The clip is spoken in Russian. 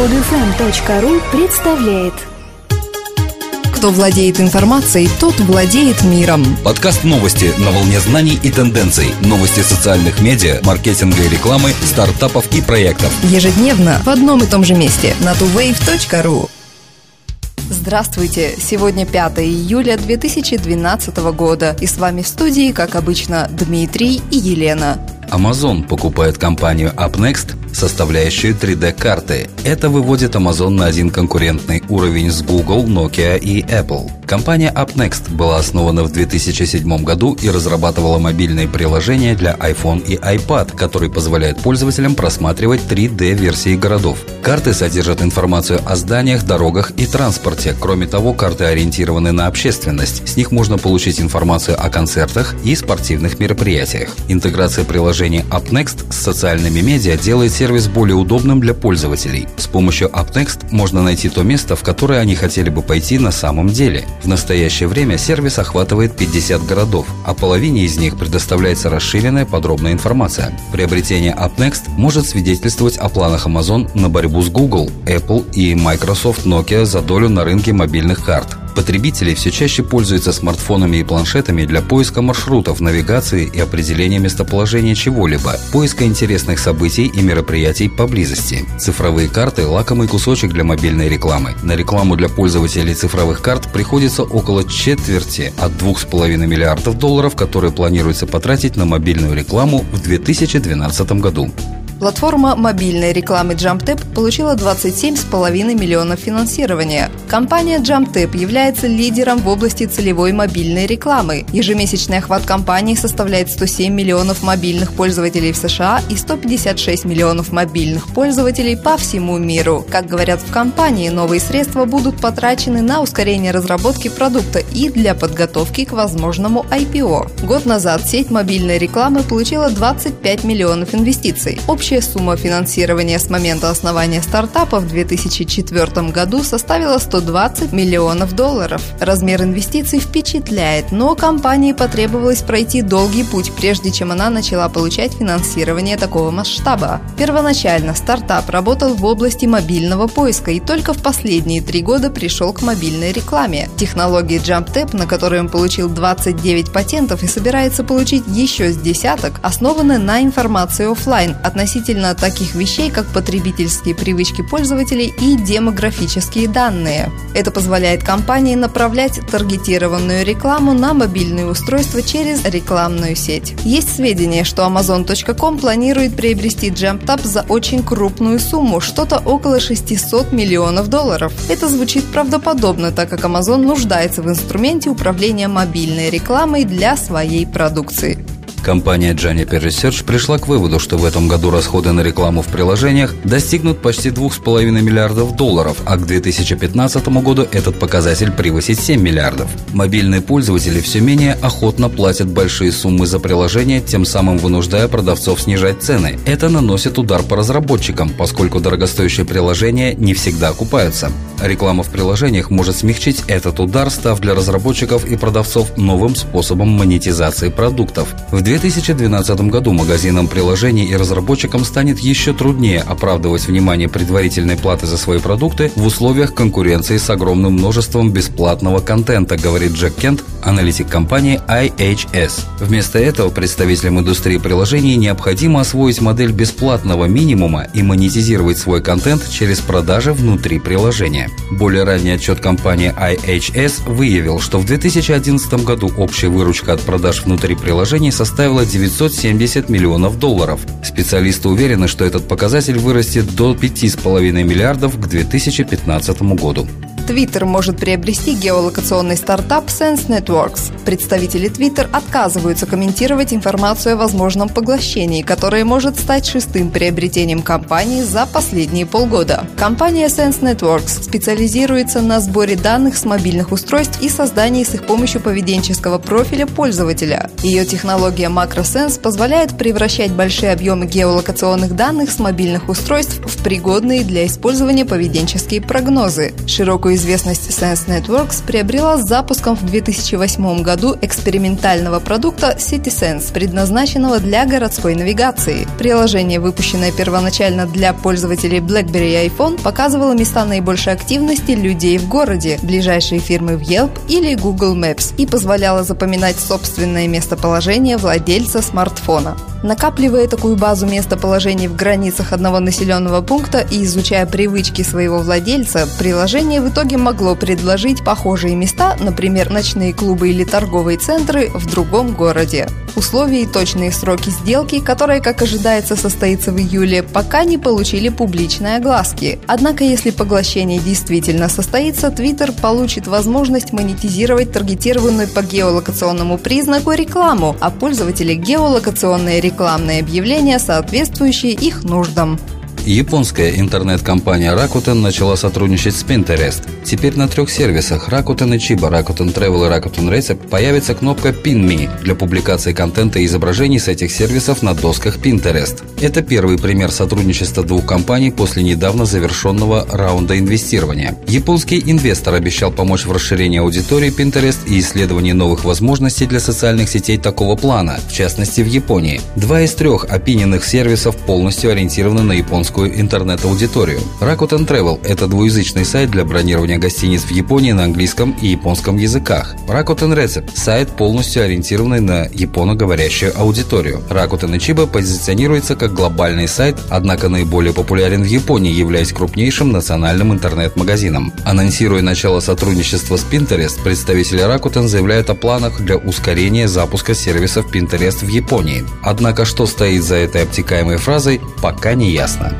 Подфм.ру представляет Кто владеет информацией, тот владеет миром. Подкаст новости на волне знаний и тенденций. Новости социальных медиа, маркетинга и рекламы, стартапов и проектов. Ежедневно в одном и том же месте на tuwave.ru. Здравствуйте! Сегодня 5 июля 2012 года. И с вами в студии, как обычно, Дмитрий и Елена. Amazon покупает компанию UpNext, составляющую 3D-карты. Это выводит Amazon на один конкурентный уровень с Google, Nokia и Apple. Компания UpNext была основана в 2007 году и разрабатывала мобильные приложения для iPhone и iPad, которые позволяют пользователям просматривать 3D-версии городов. Карты содержат информацию о зданиях, дорогах и транспорте. Кроме того, карты ориентированы на общественность. С них можно получить информацию о концертах и спортивных мероприятиях. Интеграция приложения UpNext с социальными медиа делает сервис более удобным для пользователей. С помощью UpNext можно найти то место, в которое они хотели бы пойти на самом деле. В настоящее время сервис охватывает 50 городов, а половине из них предоставляется расширенная подробная информация. Приобретение UpNext может свидетельствовать о планах Amazon на борьбу с Google, Apple и Microsoft Nokia за долю на рынке мобильных карт. Потребители все чаще пользуются смартфонами и планшетами для поиска маршрутов, навигации и определения местоположения чего-либо, поиска интересных событий и мероприятий поблизости. Цифровые карты – лакомый кусочек для мобильной рекламы. На рекламу для пользователей цифровых карт приходится около четверти от 2,5 миллиардов долларов, которые планируется потратить на мобильную рекламу в 2012 году. Платформа мобильной рекламы JumpTap получила 27,5 миллионов финансирования. Компания JumpTap является лидером в области целевой мобильной рекламы. Ежемесячный охват компании составляет 107 миллионов мобильных пользователей в США и 156 миллионов мобильных пользователей по всему миру. Как говорят в компании, новые средства будут потрачены на ускорение разработки продукта и для подготовки к возможному IPO. Год назад сеть мобильной рекламы получила 25 миллионов инвестиций. Общая Общая сумма финансирования с момента основания стартапа в 2004 году составила 120 миллионов долларов. Размер инвестиций впечатляет, но компании потребовалось пройти долгий путь, прежде чем она начала получать финансирование такого масштаба. Первоначально стартап работал в области мобильного поиска и только в последние три года пришел к мобильной рекламе. Технологии JumpTap, на которой он получил 29 патентов и собирается получить еще с десяток, основаны на информации офлайн относительно относительно таких вещей, как потребительские привычки пользователей и демографические данные. Это позволяет компании направлять таргетированную рекламу на мобильные устройства через рекламную сеть. Есть сведения, что Amazon.com планирует приобрести JumpTap за очень крупную сумму, что-то около 600 миллионов долларов. Это звучит правдоподобно, так как Amazon нуждается в инструменте управления мобильной рекламой для своей продукции. Компания Juniper Research пришла к выводу, что в этом году расходы на рекламу в приложениях достигнут почти 2,5 миллиардов долларов, а к 2015 году этот показатель превысит 7 миллиардов. Мобильные пользователи все менее охотно платят большие суммы за приложения, тем самым вынуждая продавцов снижать цены. Это наносит удар по разработчикам, поскольку дорогостоящие приложения не всегда окупаются. Реклама в приложениях может смягчить этот удар, став для разработчиков и продавцов новым способом монетизации продуктов. В 2012 году магазинам приложений и разработчикам станет еще труднее оправдывать внимание предварительной платы за свои продукты в условиях конкуренции с огромным множеством бесплатного контента, говорит Джек Кент, аналитик компании IHS. Вместо этого представителям индустрии приложений необходимо освоить модель бесплатного минимума и монетизировать свой контент через продажи внутри приложения. Более ранний отчет компании IHS выявил, что в 2011 году общая выручка от продаж внутри приложений составила составила 970 миллионов долларов. Специалисты уверены, что этот показатель вырастет до 5,5 миллиардов к 2015 году. Twitter может приобрести геолокационный стартап Sense Networks. Представители Twitter отказываются комментировать информацию о возможном поглощении, которое может стать шестым приобретением компании за последние полгода. Компания Sense Networks специализируется на сборе данных с мобильных устройств и создании с их помощью поведенческого профиля пользователя. Ее технология MacroSense позволяет превращать большие объемы геолокационных данных с мобильных устройств в пригодные для использования поведенческие прогнозы. Широкую известность Sense Networks приобрела с запуском в 2008 году экспериментального продукта CitySense, предназначенного для городской навигации. Приложение, выпущенное первоначально для пользователей BlackBerry и iPhone, показывало места наибольшей активности людей в городе, ближайшие фирмы в Yelp или Google Maps и позволяло запоминать собственное местоположение владельца смартфона. Накапливая такую базу местоположений в границах одного населенного пункта и изучая привычки своего владельца, приложение в итоге могло предложить похожие места, например, ночные клубы или торговые центры в другом городе. Условия и точные сроки сделки, которая, как ожидается, состоится в июле, пока не получили публичной огласки. Однако, если поглощение действительно состоится, Twitter получит возможность монетизировать таргетированную по геолокационному признаку рекламу, а пользователи геолокационные рекламные объявления, соответствующие их нуждам. Японская интернет-компания Rakuten начала сотрудничать с Pinterest. Теперь на трех сервисах Rakuten Ichiba, Rakuten Travel и Rakuten Recipe появится кнопка Pin Me для публикации контента и изображений с этих сервисов на досках Pinterest. Это первый пример сотрудничества двух компаний после недавно завершенного раунда инвестирования. Японский инвестор обещал помочь в расширении аудитории Pinterest и исследовании новых возможностей для социальных сетей такого плана, в частности в Японии. Два из трех опиненных сервисов полностью ориентированы на японскую японскую интернет-аудиторию. Rakuten Travel – это двуязычный сайт для бронирования гостиниц в Японии на английском и японском языках. Rakuten Recipe – сайт, полностью ориентированный на японоговорящую аудиторию. Rakuten Ichiba позиционируется как глобальный сайт, однако наиболее популярен в Японии, являясь крупнейшим национальным интернет-магазином. Анонсируя начало сотрудничества с Pinterest, представители Rakuten заявляют о планах для ускорения запуска сервисов Pinterest в Японии. Однако, что стоит за этой обтекаемой фразой, пока не ясно.